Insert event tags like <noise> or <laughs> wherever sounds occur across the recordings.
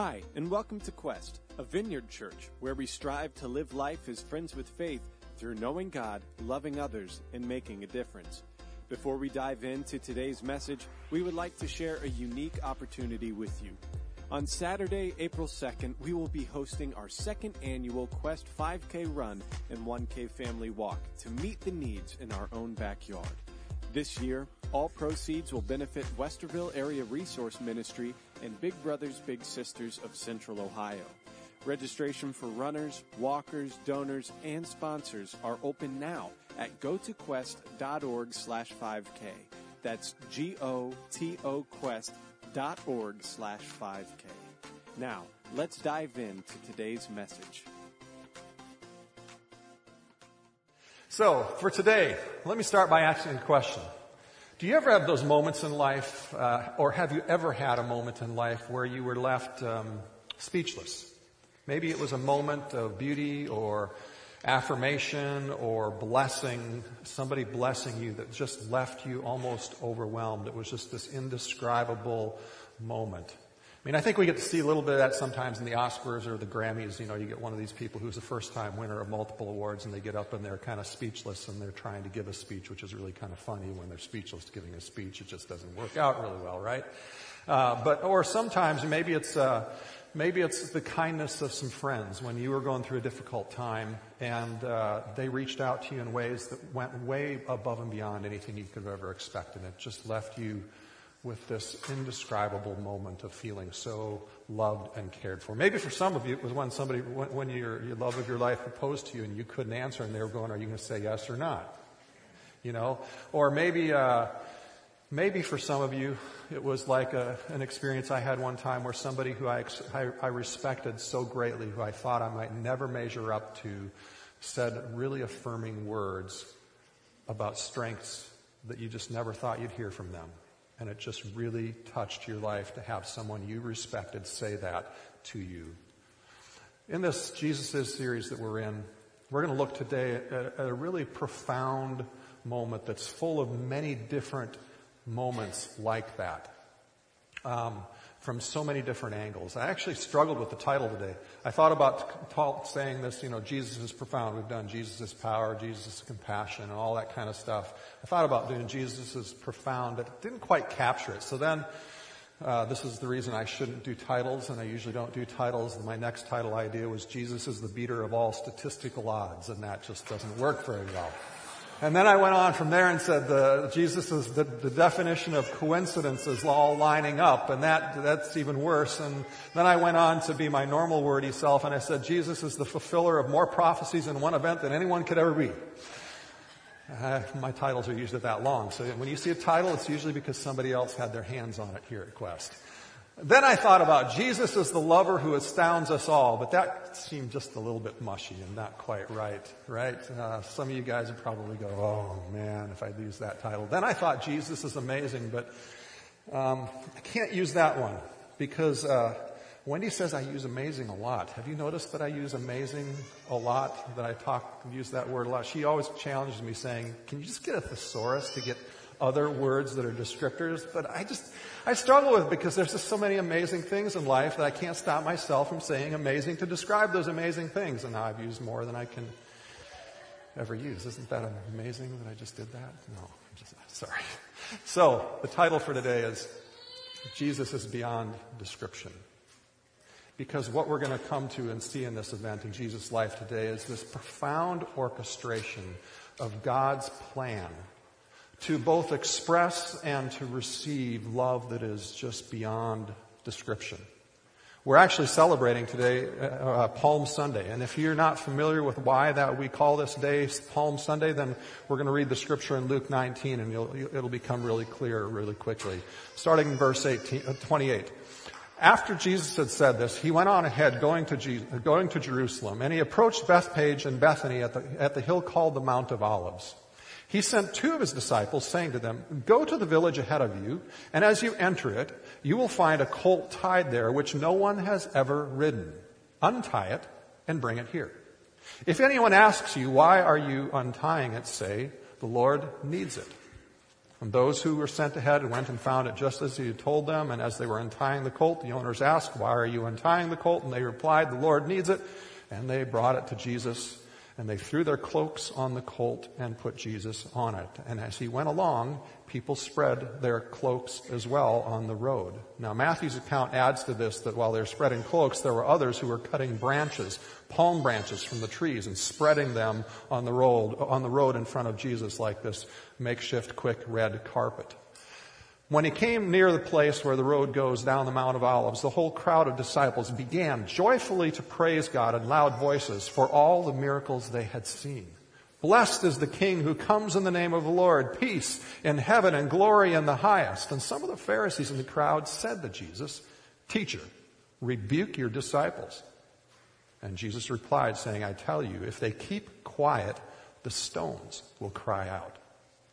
Hi, and welcome to Quest, a vineyard church where we strive to live life as friends with faith through knowing God, loving others, and making a difference. Before we dive into today's message, we would like to share a unique opportunity with you. On Saturday, April 2nd, we will be hosting our second annual Quest 5K run and 1K family walk to meet the needs in our own backyard. This year, all proceeds will benefit Westerville Area Resource Ministry and Big Brothers Big Sisters of Central Ohio. Registration for runners, walkers, donors, and sponsors are open now at gotoquest.org slash 5K. That's G-O-T-O quest.org slash 5K. Now, let's dive into today's message. So, for today, let me start by asking a question. Do you ever have those moments in life, uh, or have you ever had a moment in life where you were left um, speechless? Maybe it was a moment of beauty or affirmation or blessing, somebody blessing you that just left you almost overwhelmed. It was just this indescribable moment. Mean, I think we get to see a little bit of that sometimes in the Oscars or the Grammys. You know, you get one of these people who's a first time winner of multiple awards and they get up and they're kind of speechless and they're trying to give a speech, which is really kind of funny when they're speechless giving a speech. It just doesn't work out really well, right? Uh, but, or sometimes maybe it's, uh, maybe it's the kindness of some friends when you were going through a difficult time and uh, they reached out to you in ways that went way above and beyond anything you could have ever expected. It just left you with this indescribable moment of feeling so loved and cared for. Maybe for some of you, it was when somebody, when, when your, your love of your life proposed to you and you couldn't answer and they were going, are you going to say yes or not? You know? Or maybe, uh, maybe for some of you, it was like a, an experience I had one time where somebody who I, I, I respected so greatly, who I thought I might never measure up to, said really affirming words about strengths that you just never thought you'd hear from them. And it just really touched your life to have someone you respected say that to you. In this Jesus is series that we're in, we're going to look today at, a really profound moment that's full of many different moments like that. Um, from so many different angles. I actually struggled with the title today. I thought about saying this, you know, Jesus is profound. We've done Jesus is power, Jesus is compassion, and all that kind of stuff. I thought about doing Jesus is profound, but it didn't quite capture it. So then, uh, this is the reason I shouldn't do titles, and I usually don't do titles. My next title idea was Jesus is the beater of all statistical odds, and that just doesn't work very well. And then I went on from there and said the, Jesus is the, the definition of coincidence is all lining up, and that, that's even worse. And then I went on to be my normal wordy self, and I said Jesus is the fulfiller of more prophecies in one event than anyone could ever be. Uh, my titles are usually that long, so when you see a title, it's usually because somebody else had their hands on it here at Quest. Then I thought about Jesus as the lover who astounds us all, but that seemed just a little bit mushy and not quite right, right? Uh, some of you guys would probably go, oh man, if I'd use that title. Then I thought Jesus is amazing, but um, I can't use that one because uh, Wendy says I use amazing a lot. Have you noticed that I use amazing a lot? That I talk, use that word a lot. She always challenges me saying, can you just get a thesaurus to get other words that are descriptors, but I just, I struggle with it because there's just so many amazing things in life that I can't stop myself from saying amazing to describe those amazing things. And now I've used more than I can ever use. Isn't that amazing that I just did that? No, I'm just, sorry. So, the title for today is Jesus is Beyond Description. Because what we're going to come to and see in this event in Jesus' life today is this profound orchestration of God's plan to both express and to receive love that is just beyond description. We're actually celebrating today uh, uh, Palm Sunday, and if you're not familiar with why that we call this day Palm Sunday, then we're going to read the scripture in Luke 19, and it'll become really clear really quickly. Starting in verse 18, uh, 28. After Jesus had said this, he went on ahead, going to, Jesus, going to Jerusalem, and he approached Bethphage and Bethany at the, at the hill called the Mount of Olives. He sent two of his disciples, saying to them, Go to the village ahead of you, and as you enter it, you will find a colt tied there which no one has ever ridden. Untie it and bring it here. If anyone asks you, Why are you untying it? say, The Lord needs it. And those who were sent ahead went and found it just as he had told them. And as they were untying the colt, the owners asked, Why are you untying the colt? And they replied, The Lord needs it. And they brought it to Jesus. And they threw their cloaks on the colt and put Jesus on it. And as he went along, people spread their cloaks as well on the road. Now Matthew's account adds to this that while they're spreading cloaks, there were others who were cutting branches, palm branches from the trees and spreading them on the road, on the road in front of Jesus like this makeshift quick red carpet. When he came near the place where the road goes down the Mount of Olives, the whole crowd of disciples began joyfully to praise God in loud voices for all the miracles they had seen. Blessed is the King who comes in the name of the Lord, peace in heaven and glory in the highest. And some of the Pharisees in the crowd said to Jesus, Teacher, rebuke your disciples. And Jesus replied, saying, I tell you, if they keep quiet, the stones will cry out.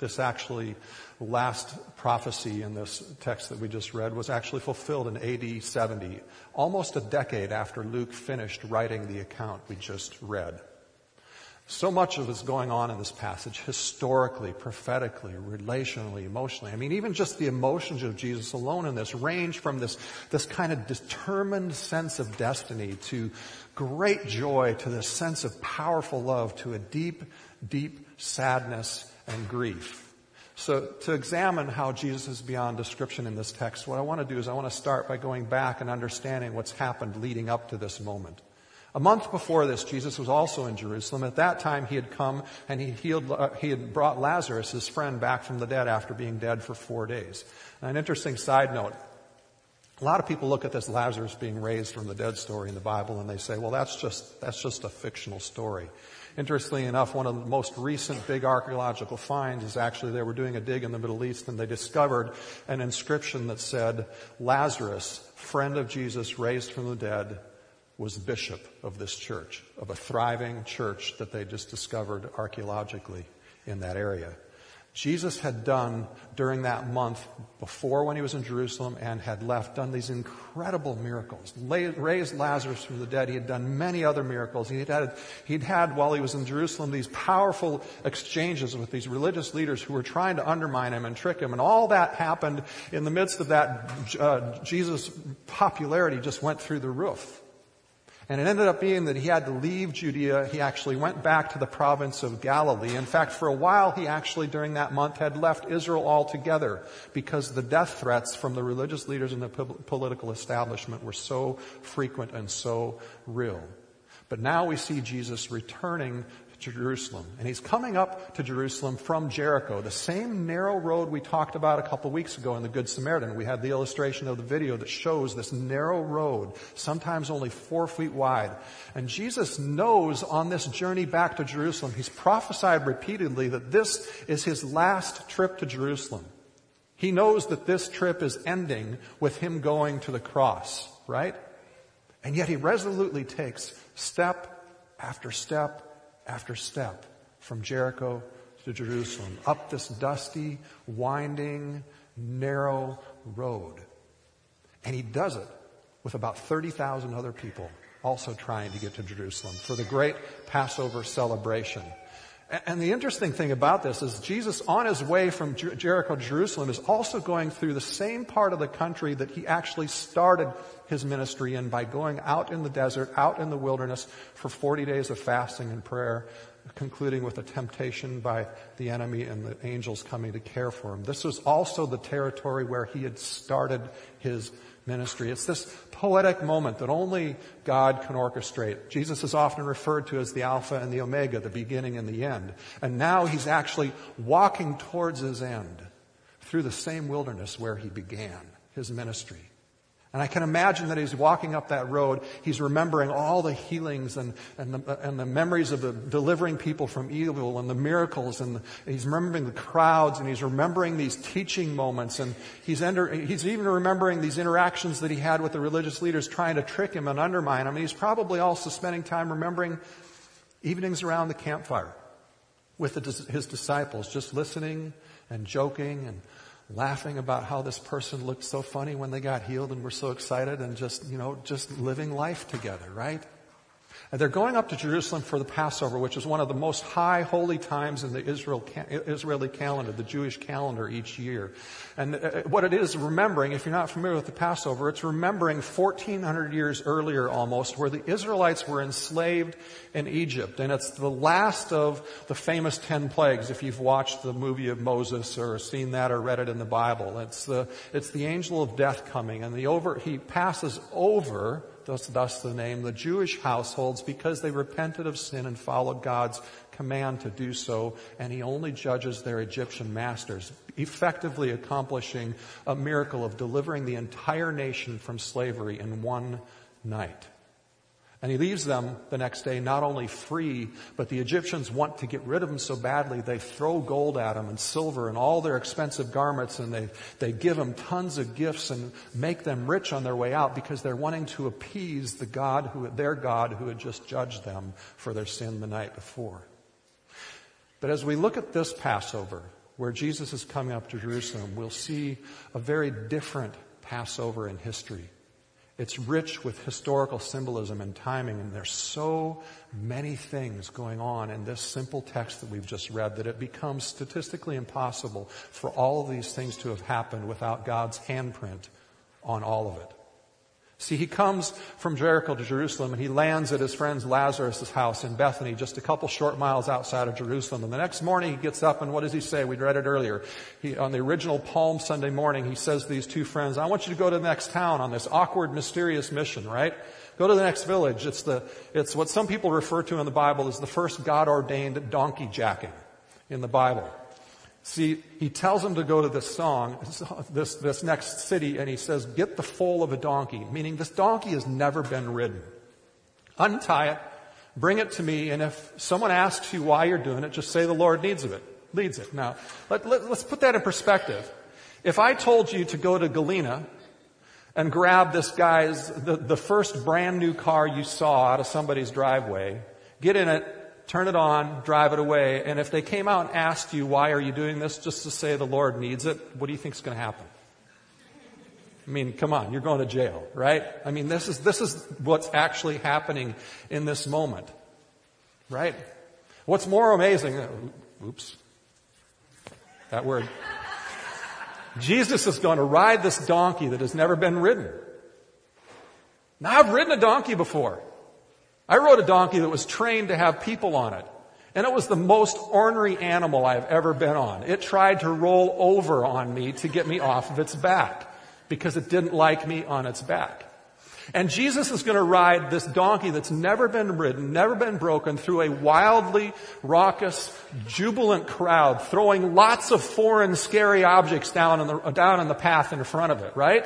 This actually, last prophecy in this text that we just read was actually fulfilled in AD 70, almost a decade after Luke finished writing the account we just read. So much of is going on in this passage, historically, prophetically, relationally, emotionally. I mean, even just the emotions of Jesus alone in this range from this, this kind of determined sense of destiny to great joy to this sense of powerful love to a deep, deep sadness and grief. So to examine how Jesus is beyond description in this text, what I want to do is I want to start by going back and understanding what's happened leading up to this moment. A month before this, Jesus was also in Jerusalem. At that time, he had come and he healed, uh, he had brought Lazarus, his friend, back from the dead after being dead for four days. an interesting side note. A lot of people look at this Lazarus being raised from the dead story in the Bible and they say, well, that's just, that's just a fictional story. Interestingly enough, one of the most recent big archaeological finds is actually they were doing a dig in the Middle East and they discovered an inscription that said, Lazarus, friend of Jesus raised from the dead, was bishop of this church, of a thriving church that they just discovered archaeologically in that area. Jesus had done during that month before when he was in Jerusalem and had left, done these incredible miracles. Raised Lazarus from the dead. He had done many other miracles. He'd had, he'd had, while he was in Jerusalem, these powerful exchanges with these religious leaders who were trying to undermine him and trick him. And all that happened in the midst of that, uh, Jesus' popularity just went through the roof. And it ended up being that he had to leave Judea. He actually went back to the province of Galilee. In fact, for a while, he actually, during that month, had left Israel altogether because the death threats from the religious leaders and the political establishment were so frequent and so real. But now we see Jesus returning Jerusalem. And he's coming up to Jerusalem from Jericho, the same narrow road we talked about a couple weeks ago in the Good Samaritan. We had the illustration of the video that shows this narrow road, sometimes only four feet wide. And Jesus knows on this journey back to Jerusalem, he's prophesied repeatedly that this is his last trip to Jerusalem. He knows that this trip is ending with him going to the cross, right? And yet he resolutely takes step after step after step from Jericho to Jerusalem, up this dusty, winding, narrow road. And he does it with about 30,000 other people also trying to get to Jerusalem for the great Passover celebration. And the interesting thing about this is Jesus, on his way from Jericho to Jerusalem, is also going through the same part of the country that he actually started his ministry in by going out in the desert, out in the wilderness for 40 days of fasting and prayer, concluding with a temptation by the enemy and the angels coming to care for him. This was also the territory where he had started his ministry. It's this poetic moment that only God can orchestrate. Jesus is often referred to as the Alpha and the Omega, the beginning and the end. And now he's actually walking towards his end through the same wilderness where he began his ministry. And I can imagine that he's walking up that road, he's remembering all the healings and, and, the, and the memories of the delivering people from evil and the miracles, and, the, he's remembering the crowds, and he's remembering these teaching moments, and he's, he's even remembering these interactions that he had with the religious leaders trying to trick him and undermine him. And he's probably also spending time remembering evenings around the campfire with the, his disciples, just listening and joking and laughing about how this person looked so funny when they got healed and were so excited and just, you know, just living life together, right? And they're going up to Jerusalem for the Passover, which is one of the most high holy times in the Israel, Israeli calendar, the Jewish calendar each year. And uh, what it is remembering, if you're not familiar with the Passover, it's remembering 1400 years earlier almost, where the Israelites were enslaved in Egypt. And it's the last of the famous 10 plagues, if you've watched the movie of Moses or seen that or read it in the Bible. It's the, it's the angel of death coming and the over, he passes over thus, thus the name, the Jewish households, because they repented of sin and followed God's command to do so, and he only judges their Egyptian masters, effectively accomplishing a miracle of delivering the entire nation from slavery in one night. And he leaves them the next day not only free, but the Egyptians want to get rid of him so badly they throw gold at him and silver and all their expensive garments and they, they give him tons of gifts and make them rich on their way out because they're wanting to appease the God who, their God who had just judged them for their sin the night before. But as we look at this Passover, where Jesus is coming up to Jerusalem, we'll see a very different Passover in history. It's rich with historical symbolism and timing, and there's so many things going on in this simple text that we've just read that it becomes statistically impossible for all of these things to have happened without God's handprint on all of it. See, he comes from Jericho to Jerusalem and he lands at his friend Lazarus' house in Bethany, just a couple short miles outside of Jerusalem. And the next morning he gets up and what does he say? We read it earlier. He, on the original Palm Sunday morning, he says to these two friends, I want you to go to the next town on this awkward, mysterious mission, right? Go to the next village. It's the, it's what some people refer to in the Bible as the first God ordained donkey jacking in the Bible. See, he tells them to go to this song, <laughs> this, this next city, and he says, get the foal of a donkey, meaning this donkey has never been ridden. Untie it, bring it to me, and if someone asks you why you're doing it, just say the Lord needs of it, leads it. Now, let, let, let's put that in perspective. If I told you to go to Galena and grab this guy's, the, the first brand new car you saw out of somebody's driveway, get in it, turn it on, drive it away, and if they came out and asked you, why are you doing this? Just to say the Lord needs it, what do you think is going to happen? I mean, come on, you're going to jail, right? I mean, this is, this is what's actually happening in this moment, right? What's more amazing, uh, oops, that word. Jesus is going to ride this donkey that has never been ridden. Now I've ridden a donkey before. I rode a donkey that was trained to have people on it. And it was the most ornery animal I've ever been on. It tried to roll over on me to get me off of its back because it didn't like me on its back. And Jesus is going to ride this donkey that's never been ridden, never been broken through a wildly raucous, jubilant crowd, throwing lots of foreign, scary objects down in the, down in the path in front of it, right?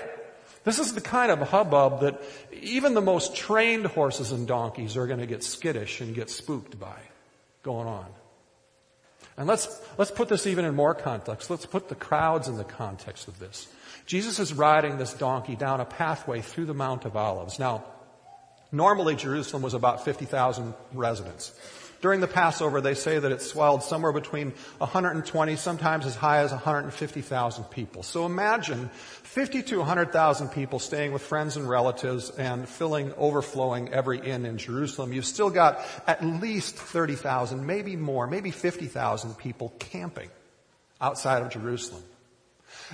This is the kind of hubbub that even the most trained horses and donkeys are going to get skittish and get spooked by going on. And let's, let's put this even in more context. Let's put the crowds in the context of this. Jesus is riding this donkey down a pathway through the Mount of Olives. Now, normally Jerusalem was about 50,000 residents. During the Passover, they say that it swelled somewhere between 120, sometimes as high as 150,000 people. So imagine 50 to 100,000 people staying with friends and relatives and filling, overflowing every inn in Jerusalem. You've still got at least 30,000, maybe more, maybe 50,000 people camping outside of Jerusalem.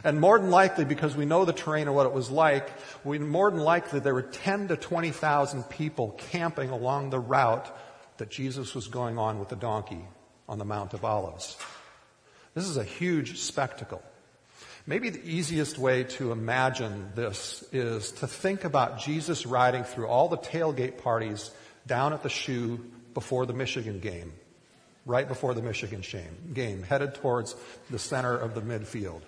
And more than likely, because we know the terrain and what it was like, we more than likely there were 10 to 20,000 people camping along the route that Jesus was going on with the donkey on the Mount of Olives. This is a huge spectacle. Maybe the easiest way to imagine this is to think about Jesus riding through all the tailgate parties down at the shoe before the Michigan game, right before the Michigan game, headed towards the center of the midfield.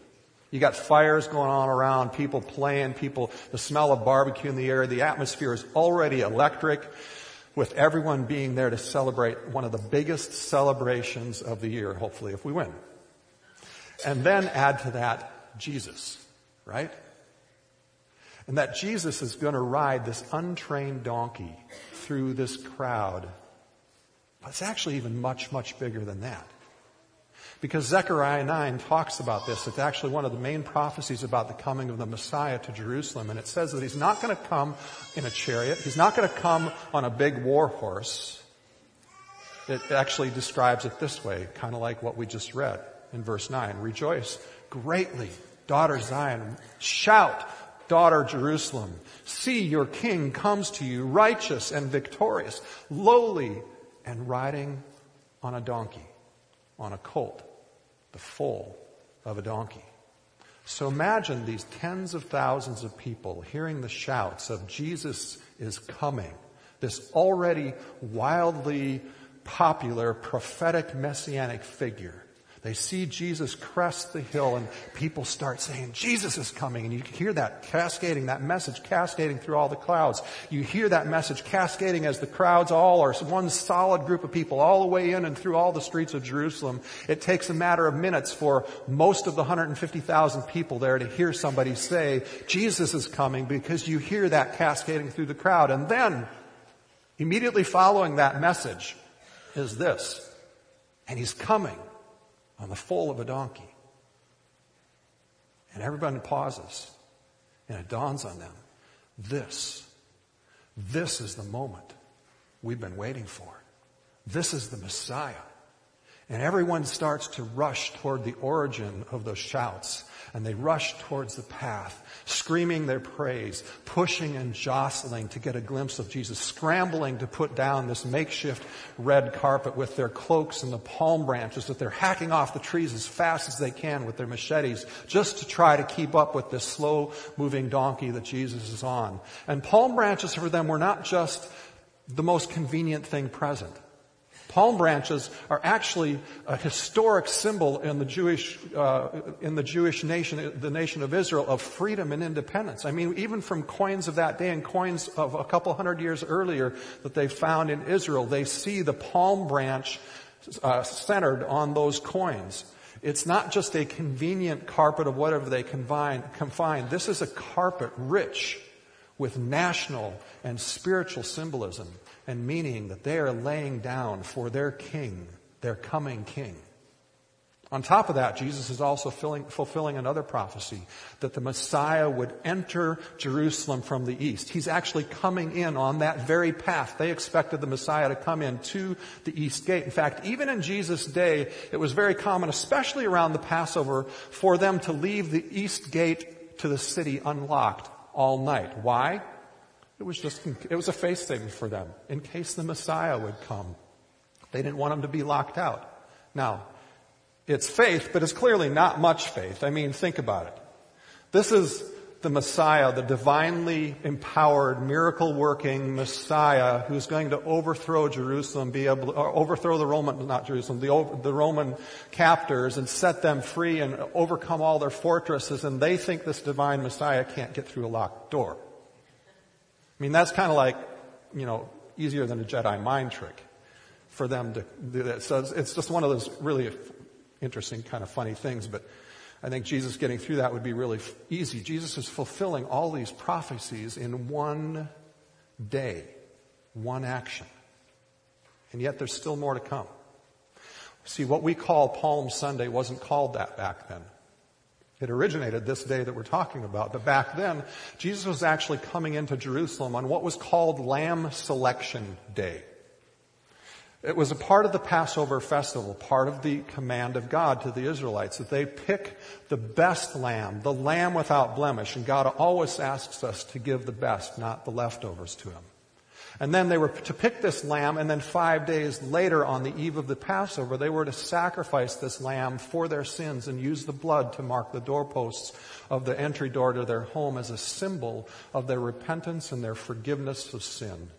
You got fires going on around, people playing, people, the smell of barbecue in the air. The atmosphere is already electric with everyone being there to celebrate one of the biggest celebrations of the year, hopefully, if we win. And then add to that Jesus, right? And that Jesus is going to ride this untrained donkey through this crowd. But it's actually even much, much bigger than that. Because Zechariah 9 talks about this. It's actually one of the main prophecies about the coming of the Messiah to Jerusalem. And it says that he's not going to come in a chariot. He's not going to come on a big war horse. It actually describes it this way, kind of like what we just read in verse 9. Rejoice greatly, daughter Zion. Shout, daughter Jerusalem. See, your king comes to you, righteous and victorious, lowly and riding on a donkey, on a colt the foal of a donkey. So imagine these tens of thousands of people hearing the shouts of Jesus is coming, this already wildly popular prophetic messianic figure they see Jesus crest the hill and people start saying, Jesus is coming. And you hear that cascading, that message cascading through all the clouds. You hear that message cascading as the crowds all are one solid group of people all the way in and through all the streets of Jerusalem. It takes a matter of minutes for most of the 150,000 people there to hear somebody say, Jesus is coming because you hear that cascading through the crowd. And then, immediately following that message is this. And he's coming on the foal of a donkey. And everybody pauses and it dawns on them. This, this is the moment we've been waiting for. This is the Messiah. And everyone starts to rush toward the origin of those shouts and they rush towards the path, screaming their praise, pushing and jostling to get a glimpse of Jesus, scrambling to put down this makeshift red carpet with their cloaks and the palm branches that they're hacking off the trees as fast as they can with their machetes, just to try to keep up with this slow moving donkey that Jesus is on. And palm branches for them were not just the most convenient thing present. Palm branches are actually a historic symbol in the Jewish, uh, in the Jewish nation, the nation of Israel, of freedom and independence. I mean, even from coins of that day and coins of a couple hundred years earlier that they found in Israel, they see the palm branch uh, centered on those coins. It's not just a convenient carpet of whatever they confine, confine. This is a carpet rich with national and spiritual symbolism and meaning that they are laying down for their king, their coming king. On top of that, Jesus is also filling, fulfilling another prophecy that the Messiah would enter Jerusalem from the east. He's actually coming in on that very path. They expected the Messiah to come in to the east gate. In fact, even in Jesus' day, it was very common, especially around the Passover, for them to leave the east gate to the city unlocked all night. Why? It was just, it was a face thing for them in case the Messiah would come. They didn't want him to be locked out. Now, it's faith, but it's clearly not much faith. I mean, think about it. This is the Messiah, the divinely empowered, miracle working Messiah who's going to overthrow Jerusalem, be able to, overthrow the Roman, not Jerusalem, the, the Roman captors and set them free and overcome all their fortresses. And they think this divine Messiah can't get through a locked door. I mean, that's kind of like, you know, easier than a Jedi mind trick for them to do that. So it's, just one of those really interesting, kind of funny things, but I think Jesus getting through that would be really easy. Jesus is fulfilling all these prophecies in one day, one action. And yet there's still more to come. See, what we call Palm Sunday wasn't called that back then. It originated this day that we're talking about, but back then, Jesus was actually coming into Jerusalem on what was called Lamb Selection Day. It was a part of the Passover festival, part of the command of God to the Israelites that they pick the best lamb, the lamb without blemish, and God always asks us to give the best, not the leftovers to Him. And then they were to pick this lamb, and then five days later, on the eve of the Passover, they were to sacrifice this lamb for their sins and use the blood to mark the doorposts of the entry door to their home as a symbol of their repentance and their forgiveness of sin.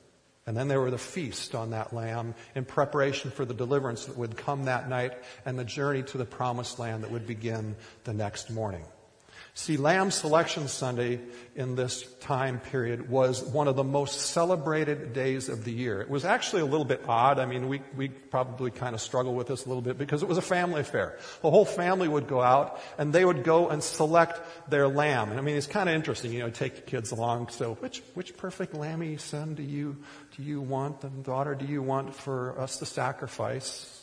And then there were to feast on that lamb in preparation for the deliverance that would come that night and the journey to the promised land that would begin the next morning. See, Lamb Selection Sunday in this time period was one of the most celebrated days of the year. It was actually a little bit odd. I mean, we, we probably kind of struggle with this a little bit because it was a family affair. The whole family would go out and they would go and select their lamb. And I mean, it's kind of interesting, you know, take your kids along. So which, which perfect lammy son do you, do you want and daughter do you want for us to sacrifice?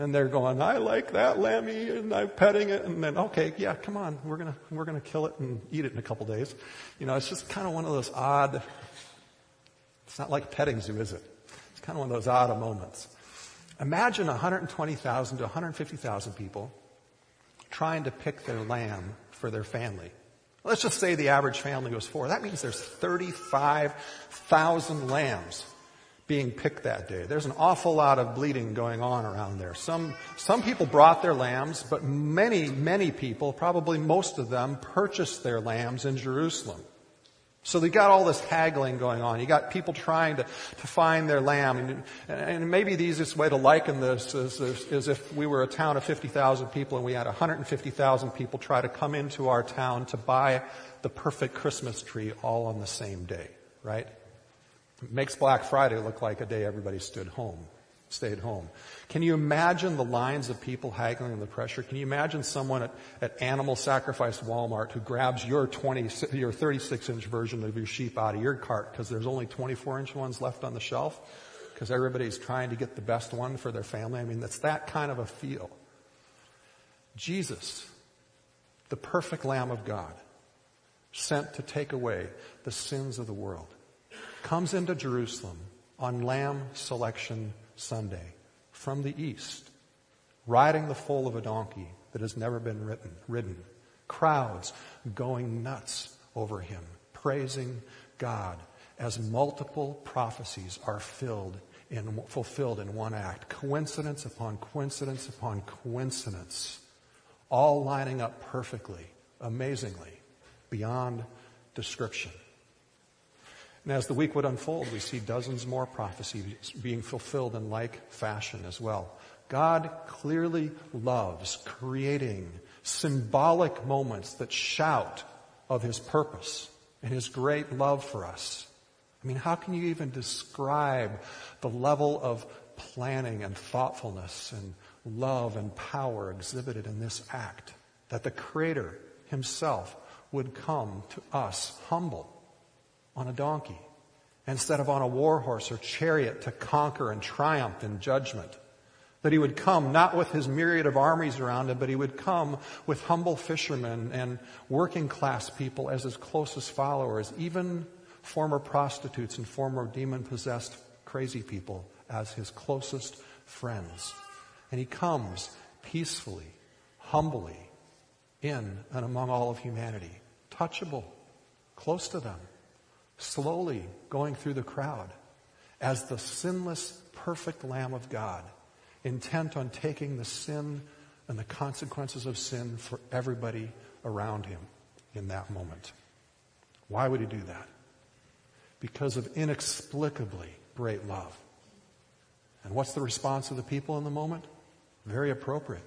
And they're going, I like that lammy, and I'm petting it, and then, okay, yeah, come on, we're gonna, we're gonna kill it and eat it in a couple days. You know, it's just kind of one of those odd, it's not like petting zoo, is it? It's kind of one of those odd moments. Imagine 120,000 to 150,000 people trying to pick their lamb for their family. Let's just say the average family was four. That means there's 35,000 lambs being picked that day. There's an awful lot of bleeding going on around there. Some, some people brought their lambs, but many, many people, probably most of them, purchased their lambs in Jerusalem. So they got all this haggling going on. You got people trying to, to find their lamb. And, and maybe the easiest way to liken this is, is, is if we were a town of 50,000 people and we had 150,000 people try to come into our town to buy the perfect Christmas tree all on the same day, right? Makes Black Friday look like a day everybody stood home, stayed home. Can you imagine the lines of people haggling and the pressure? Can you imagine someone at, at Animal Sacrifice Walmart who grabs your 20, your 36 inch version of your sheep out of your cart because there's only 24 inch ones left on the shelf? Because everybody's trying to get the best one for their family. I mean, that's that kind of a feel. Jesus, the perfect Lamb of God, sent to take away the sins of the world comes into Jerusalem on Lamb Selection Sunday from the east, riding the foal of a donkey that has never been written, ridden. Crowds going nuts over him, praising God as multiple prophecies are filled in, fulfilled in one act. Coincidence upon coincidence upon coincidence, all lining up perfectly, amazingly, beyond description. And as the week would unfold, we see dozens more prophecies being fulfilled in like fashion as well. God clearly loves creating symbolic moments that shout of His purpose and His great love for us. I mean, how can you even describe the level of planning and thoughtfulness and love and power exhibited in this act? That the Creator Himself would come to us humble on a donkey instead of on a war horse or chariot to conquer and triumph in judgment. That he would come not with his myriad of armies around him, but he would come with humble fishermen and working class people as his closest followers, even former prostitutes and former demon possessed crazy people as his closest friends. And he comes peacefully, humbly in and among all of humanity, touchable, close to them slowly going through the crowd as the sinless, perfect Lamb of God, intent on taking the sin and the consequences of sin for everybody around him in that moment. Why would he do that? Because of inexplicably great love. And what's the response of the people in the moment? Very appropriate.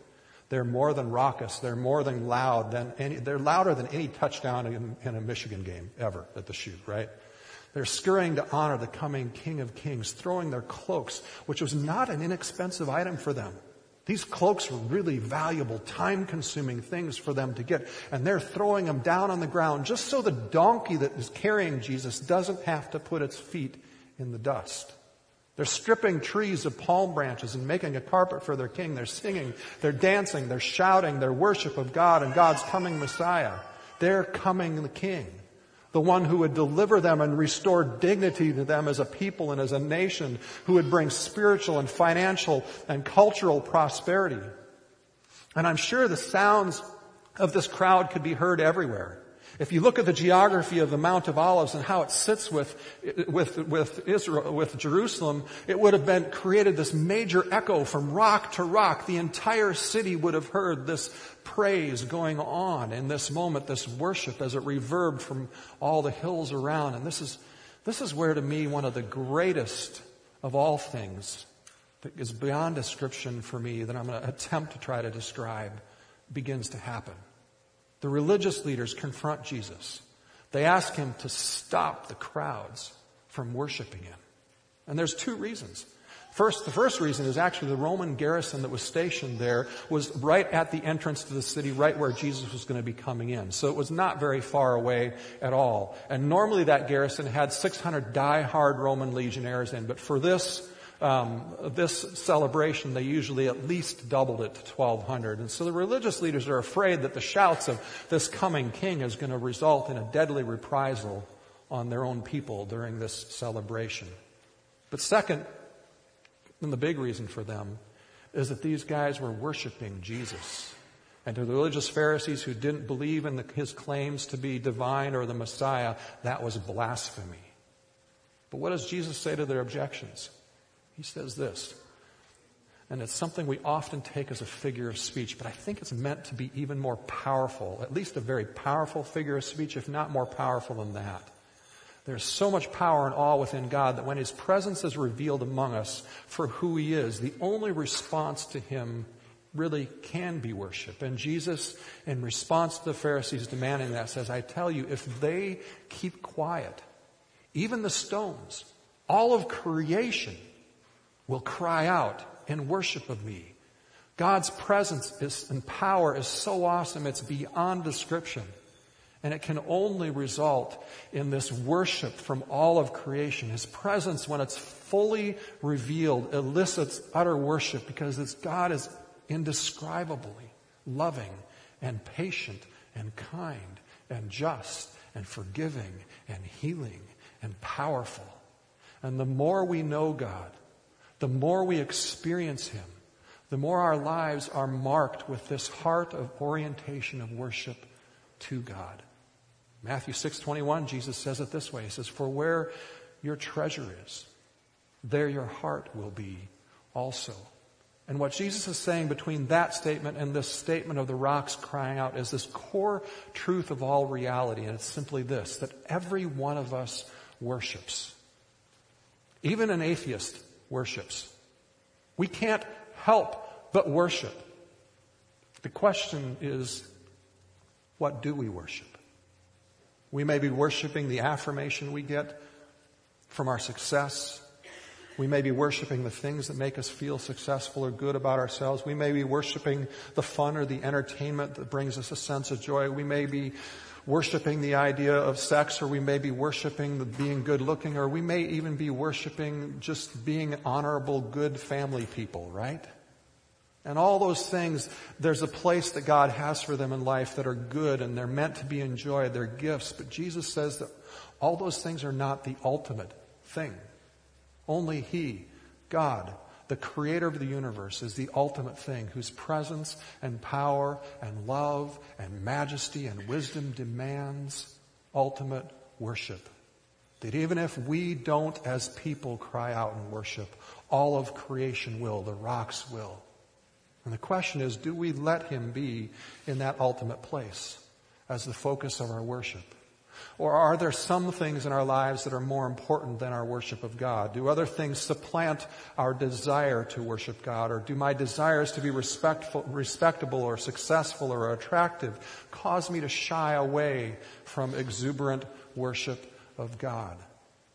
They're more than raucous. They're more than loud than any, they're louder than any touchdown in, in a Michigan game ever at the Shoe, right? They're scurrying to honor the coming King of Kings, throwing their cloaks, which was not an inexpensive item for them. These cloaks were really valuable, time consuming things for them to get. And they're throwing them down on the ground just so the donkey that is carrying Jesus doesn't have to put its feet in the dust. They're stripping trees of palm branches and making a carpet for their king. They're singing, they're dancing, they're shouting their worship of God and God's coming Messiah. They're coming the king the one who would deliver them and restore dignity to them as a people and as a nation, who would bring spiritual and financial and cultural prosperity. And I'm sure the sounds of this crowd could be heard everywhere. If you look at the geography of the Mount of Olives and how it sits with, with, with Israel, with Jerusalem, it would have been created this major echo from rock to rock. The entire city would have heard this praise going on in this moment, this worship as it reverbed from all the hills around. And this is, this is where to me one of the greatest of all things that is beyond description for me that I'm going to attempt to try to describe begins to happen. The religious leaders confront Jesus. They ask him to stop the crowds from worshiping him. And there's two reasons. First, the first reason is actually the Roman garrison that was stationed there was right at the entrance to the city, right where Jesus was going to be coming in. So it was not very far away at all. And normally that garrison had 600 die-hard Roman legionnaires in, but for this, um, this celebration, they usually at least doubled it to 1,200. And so the religious leaders are afraid that the shouts of this coming king is going to result in a deadly reprisal on their own people during this celebration. But second, and the big reason for them is that these guys were worshiping Jesus. And to the religious Pharisees who didn't believe in the, his claims to be divine or the Messiah, that was blasphemy. But what does Jesus say to their objections? He says this, and it's something we often take as a figure of speech, but I think it's meant to be even more powerful, at least a very powerful figure of speech, if not more powerful than that. There's so much power and awe within God that when His presence is revealed among us for who He is, the only response to Him really can be worship. And Jesus, in response to the Pharisees demanding that, says, I tell you, if they keep quiet, even the stones, all of creation will cry out in worship of me. God's presence is, and power is so awesome, it's beyond description. And it can only result in this worship from all of creation. His presence, when it's fully revealed, elicits utter worship because it's God is indescribably loving and patient and kind and just and forgiving and healing and powerful. And the more we know God, the more we experience Him, the more our lives are marked with this heart of orientation of worship to God. Matthew 6:21 Jesus says it this way. He says, "For where your treasure is, there your heart will be also." And what Jesus is saying between that statement and this statement of the rocks crying out is this core truth of all reality. And it's simply this, that every one of us worships. Even an atheist worships. We can't help but worship. The question is, what do we worship? We may be worshiping the affirmation we get from our success. We may be worshiping the things that make us feel successful or good about ourselves. We may be worshiping the fun or the entertainment that brings us a sense of joy. We may be worshiping the idea of sex, or we may be worshiping the being good looking, or we may even be worshiping just being honorable, good family people, right? And all those things, there's a place that God has for them in life that are good and they're meant to be enjoyed. They're gifts. But Jesus says that all those things are not the ultimate thing. Only He, God, the creator of the universe, is the ultimate thing whose presence and power and love and majesty and wisdom demands ultimate worship. That even if we don't as people cry out and worship, all of creation will, the rocks will. And the question is, do we let him be in that ultimate place as the focus of our worship? Or are there some things in our lives that are more important than our worship of God? Do other things supplant our desire to worship God? Or do my desires to be respectful, respectable or successful or attractive cause me to shy away from exuberant worship of God?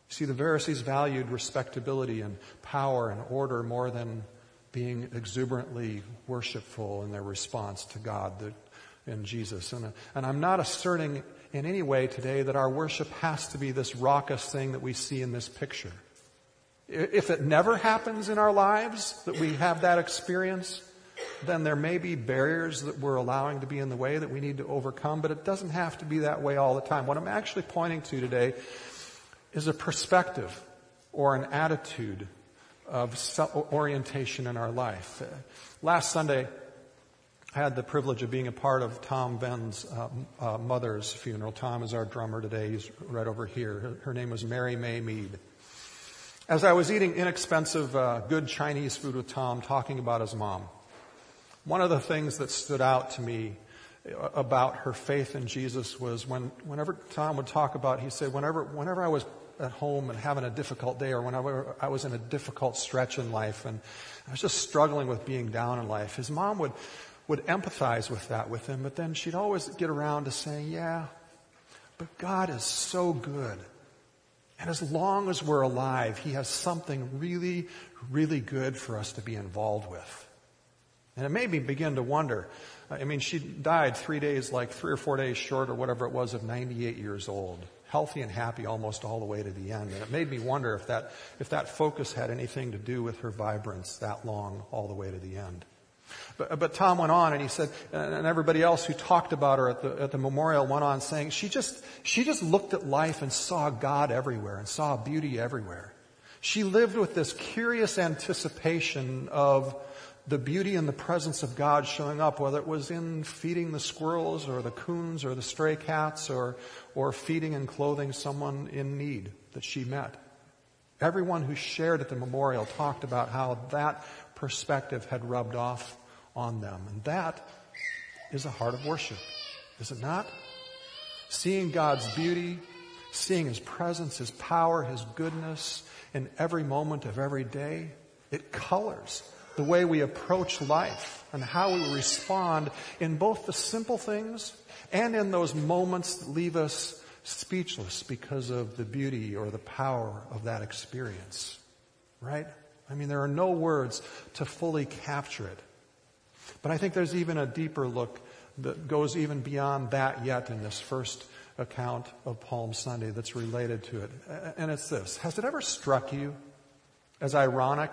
See, the Pharisees valued respectability and power and order more than being exuberantly worshipful in their response to God and Jesus. And, and I'm not asserting in any way today that our worship has to be this raucous thing that we see in this picture. If it never happens in our lives that we have that experience, then there may be barriers that we're allowing to be in the way that we need to overcome, but it doesn't have to be that way all the time. What I'm actually pointing to today is a perspective or an attitude of orientation in our life. Last Sunday, I had the privilege of being a part of Tom Ven's uh, uh, mother's funeral. Tom is our drummer today. He's right over here. Her, her name was Mary May Mead. As I was eating inexpensive, uh, good Chinese food with Tom, talking about his mom, one of the things that stood out to me uh, about her faith in Jesus was when, whenever Tom would talk about, he said, whenever, whenever I was at home and having a difficult day or whenever I was in a difficult stretch in life and I was just struggling with being down in life, his mom would would empathize with that with him, but then she'd always get around to saying, yeah, but God is so good. And as long as we're alive, He has something really, really good for us to be involved with. And it made me begin to wonder. I mean, she died three days, like three or four days short or whatever it was of 98 years old. Healthy and happy almost all the way to the end. And it made me wonder if that, if that focus had anything to do with her vibrance that long all the way to the end. But, but Tom went on and he said, and everybody else who talked about her at the, at the memorial went on saying, she just, she just looked at life and saw God everywhere and saw beauty everywhere. She lived with this curious anticipation of the beauty and the presence of God showing up, whether it was in feeding the squirrels or the coons or the stray cats or, or feeding and clothing someone in need that she met. Everyone who shared at the memorial talked about how that perspective had rubbed off on them. And that is a heart of worship, is it not? Seeing God's beauty, seeing His presence, His power, His goodness in every moment of every day, it colors the way we approach life and how we respond in both the simple things and in those moments that leave us speechless because of the beauty or the power of that experience. Right? I mean, there are no words to fully capture it. But I think there's even a deeper look that goes even beyond that yet in this first account of Palm Sunday that's related to it. And it's this. Has it ever struck you as ironic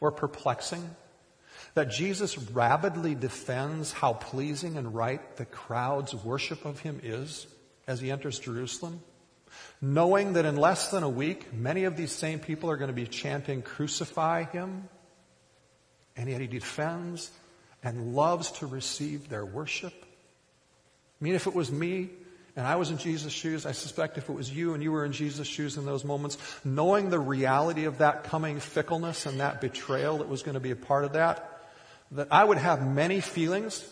or perplexing that Jesus rabidly defends how pleasing and right the crowd's worship of him is as he enters Jerusalem? Knowing that in less than a week, many of these same people are going to be chanting, Crucify him. And yet he defends and loves to receive their worship. I mean, if it was me and I was in Jesus' shoes, I suspect if it was you and you were in Jesus' shoes in those moments, knowing the reality of that coming fickleness and that betrayal that was going to be a part of that, that I would have many feelings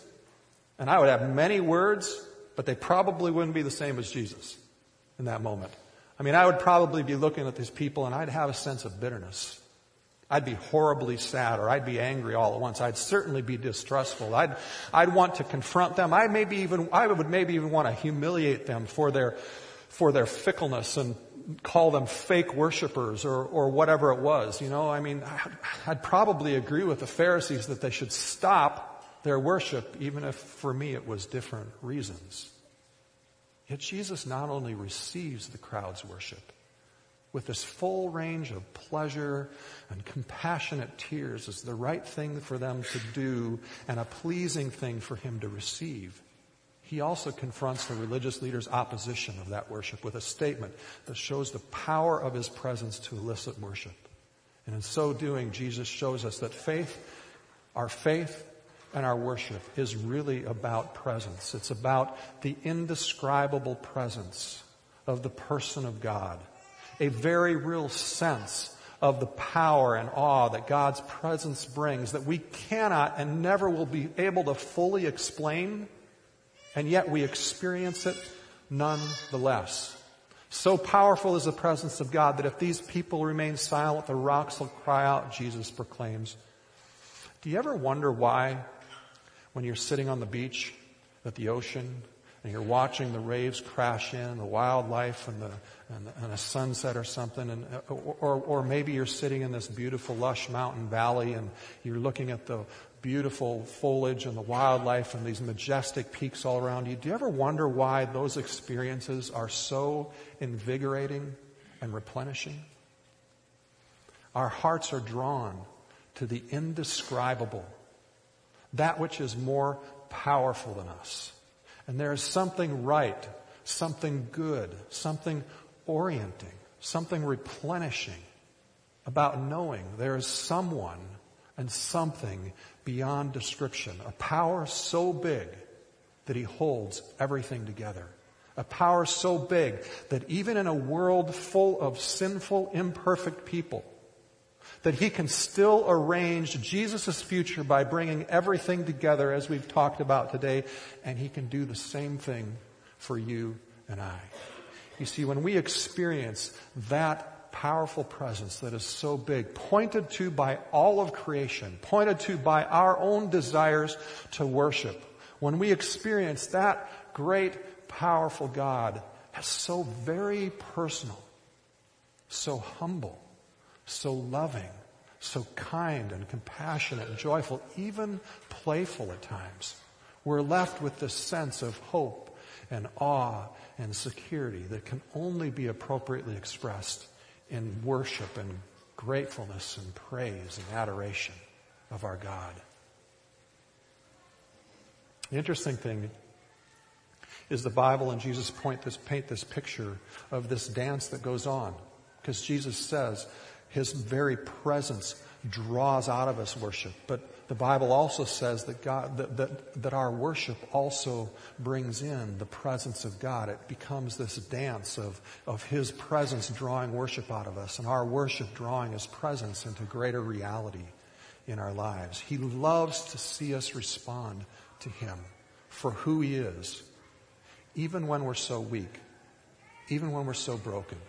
and I would have many words, but they probably wouldn't be the same as Jesus in that moment. I mean, I would probably be looking at these people and I'd have a sense of bitterness. I'd be horribly sad or I'd be angry all at once. I'd certainly be distrustful. I'd, I'd want to confront them. I maybe even, I would maybe even want to humiliate them for their, for their fickleness and call them fake worshipers or, or whatever it was. You know, I mean, I'd probably agree with the Pharisees that they should stop their worship, even if for me it was different reasons. Yet Jesus not only receives the crowd's worship, with this full range of pleasure and compassionate tears is the right thing for them to do and a pleasing thing for him to receive. He also confronts the religious leaders' opposition of that worship with a statement that shows the power of his presence to elicit worship. And in so doing, Jesus shows us that faith, our faith, and our worship is really about presence. It's about the indescribable presence of the person of God a very real sense of the power and awe that God's presence brings that we cannot and never will be able to fully explain, and yet we experience it nonetheless. So powerful is the presence of God that if these people remain silent, the rocks will cry out, Jesus proclaims. Do you ever wonder why, when you're sitting on the beach at the ocean and you're watching the waves crash in, the wildlife and the and, and a sunset or something, and, uh, or, or maybe you're sitting in this beautiful, lush mountain valley and you're looking at the beautiful foliage and the wildlife and these majestic peaks all around you. Do you ever wonder why those experiences are so invigorating and replenishing? Our hearts are drawn to the indescribable, that which is more powerful than us. And there is something right, something good, something orienting, something replenishing about knowing there is someone and something beyond description, a power so big that he holds everything together. A power so big that even in a world full of sinful, imperfect people, that he can still arrange Jesus' future by bringing everything together as we've talked about today, and he can do the same thing for you and I. You see, when we experience that powerful presence that is so big, pointed to by all of creation, pointed to by our own desires to worship. When we experience that great, powerful God as so very personal, so humble, so loving, so kind and compassionate and joyful, even playful at times, we're left with this sense of hope and awe and security that can only be appropriately expressed in worship and gratefulness and praise and adoration of our God. The interesting thing is the Bible and Jesus point this, paint this picture of this dance that goes on. Because Jesus says his very presence draws out of us worship. But the Bible also says that God, that, that, that our worship also brings in the presence of God. It becomes this dance of, of His presence drawing worship out of us and our worship drawing His presence into greater reality in our lives. He loves to see us respond to Him for who He is, even when we're so weak, even when we're so broken.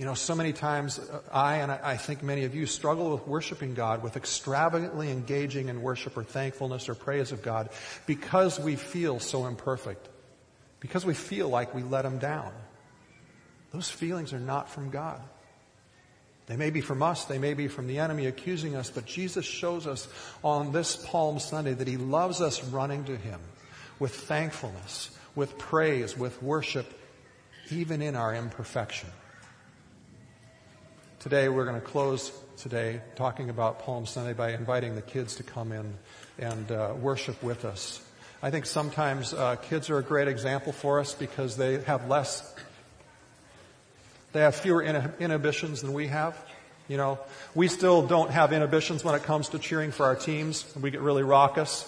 You know, so many times uh, I and I think many of you struggle with worshiping God, with extravagantly engaging in worship or thankfulness or praise of God because we feel so imperfect, because we feel like we let Him down. Those feelings are not from God. They may be from us, they may be from the enemy accusing us, but Jesus shows us on this Palm Sunday that He loves us running to Him with thankfulness, with praise, with worship, even in our imperfection. Today, we're going to close today talking about Palm Sunday by inviting the kids to come in and uh, worship with us. I think sometimes uh, kids are a great example for us because they have less, they have fewer inhibitions than we have. You know, we still don't have inhibitions when it comes to cheering for our teams. We get really raucous,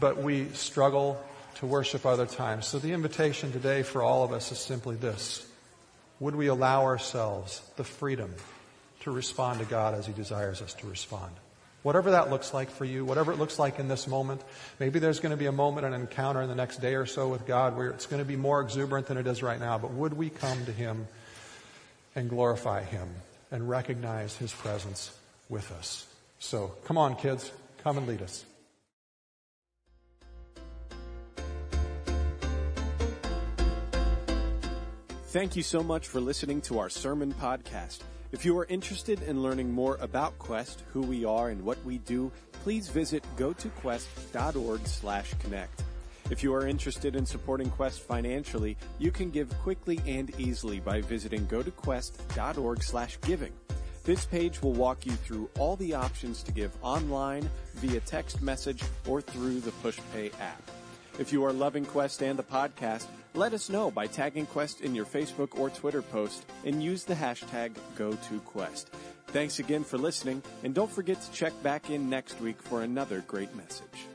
but we struggle to worship other times. So the invitation today for all of us is simply this. Would we allow ourselves the freedom to respond to God as He desires us to respond. Whatever that looks like for you, whatever it looks like in this moment, maybe there's going to be a moment, an encounter in the next day or so with God where it's going to be more exuberant than it is right now. But would we come to Him and glorify Him and recognize His presence with us? So come on, kids, come and lead us. Thank you so much for listening to our sermon podcast. If you are interested in learning more about Quest, who we are and what we do, please visit gotoquest.org slash connect. If you are interested in supporting Quest financially, you can give quickly and easily by visiting gotoquest.org slash giving. This page will walk you through all the options to give online, via text message, or through the PushPay app. If you are loving Quest and the podcast, let us know by tagging Quest in your Facebook or Twitter post and use the hashtag GoToQuest. Thanks again for listening, and don't forget to check back in next week for another great message.